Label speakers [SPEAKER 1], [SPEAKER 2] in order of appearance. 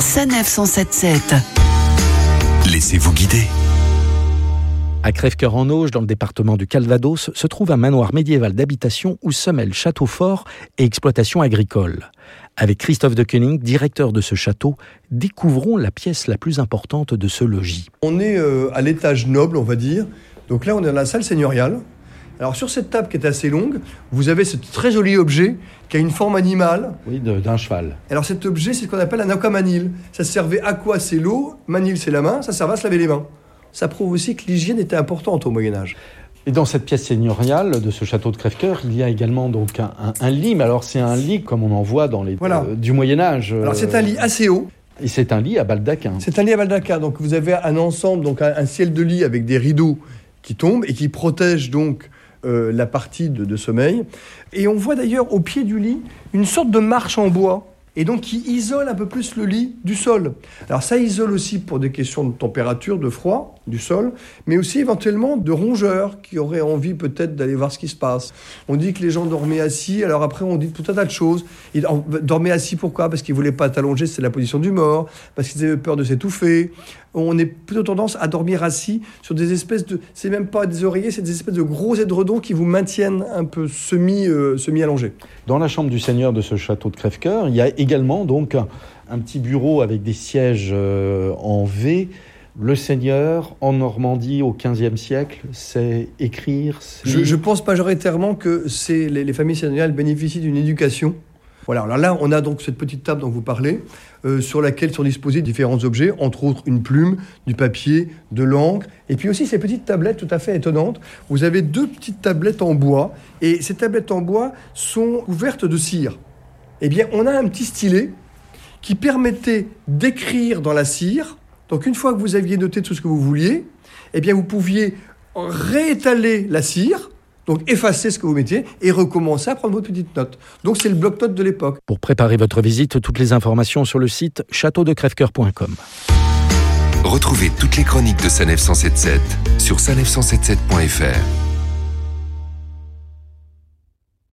[SPEAKER 1] Sanef 177.
[SPEAKER 2] Laissez-vous guider.
[SPEAKER 3] À Crèvecoeur en Auge, dans le département du Calvados, se trouve un manoir médiéval d'habitation où se mêlent château fort et exploitation agricole. Avec Christophe de Koenig, directeur de ce château, découvrons la pièce la plus importante de ce logis.
[SPEAKER 4] On est euh, à l'étage noble, on va dire. Donc là, on est dans la salle seigneuriale. Alors sur cette table qui est assez longue, vous avez ce très joli objet qui a une forme animale.
[SPEAKER 3] Oui, d'un cheval.
[SPEAKER 4] Alors cet objet, c'est ce qu'on appelle un aquamanil. Ça servait à quoi? C'est l'eau, manil c'est la main, ça servait à se laver les mains. Ça prouve aussi que l'hygiène était importante au Moyen Âge.
[SPEAKER 3] Et dans cette pièce seigneuriale de ce château de Crèvecoeur, il y a également donc un, lit, mais alors c'est un lit comme on en voit dans les
[SPEAKER 4] voilà.
[SPEAKER 3] Euh, du Moyen Âge.
[SPEAKER 4] Alors c'est un lit assez haut.
[SPEAKER 3] Et c'est un lit à baldaquin.
[SPEAKER 4] C'est un lit à baldaquin. Donc vous avez un ensemble, donc un, ciel de lit avec des rideaux qui tombent et qui protègent donc euh, la partie de, de sommeil. Et on voit d'ailleurs au pied du lit une sorte de marche en bois et donc qui isole un peu plus le lit du sol. Alors ça isole aussi pour des questions de température, de froid du sol, mais aussi éventuellement de rongeurs qui auraient envie peut-être d'aller voir ce qui se passe. On dit que les gens dormaient assis, alors après on dit tout un tas de choses. Ils dormaient assis pourquoi? Parce qu'ils voulaient pas t'allonger, c'est la position du mort, parce qu'ils avaient peur de s'étouffer. On est plutôt tendance à dormir assis sur des espèces de, c'est même pas des oreillers, c'est des espèces de gros édredons qui vous maintiennent un peu semi, euh, semi allongé.
[SPEAKER 3] Dans la chambre du seigneur de ce château de Crèvecoeur, il y a également donc un petit bureau avec des sièges euh, en V. Le Seigneur, en Normandie, au XVe siècle, c'est écrire.
[SPEAKER 4] Je, pense majoritairement que c'est les, les, familles seigneuriales bénéficient d'une éducation. Voilà, alors là, on a donc cette petite table dont vous parlez, euh, sur laquelle sont disposés différents objets, entre autres une plume, du papier, de l'encre, et puis aussi ces petites tablettes tout à fait étonnantes. Vous avez deux petites tablettes en bois, et ces tablettes en bois sont couvertes de cire. Eh bien, on a un petit stylet qui permettait d'écrire dans la cire. Donc une fois que vous aviez noté tout ce que vous vouliez, eh bien vous pouviez réétaler la cire, donc effacer ce que vous mettiez et recommencer à prendre votre petite note. Donc c'est le bloc-notes de l'époque.
[SPEAKER 3] Pour préparer votre visite, toutes les informations sur le site châteaudecrèvecoeur.com.
[SPEAKER 2] Retrouvez toutes les chroniques de Sanef 177 sur sanef177.fr.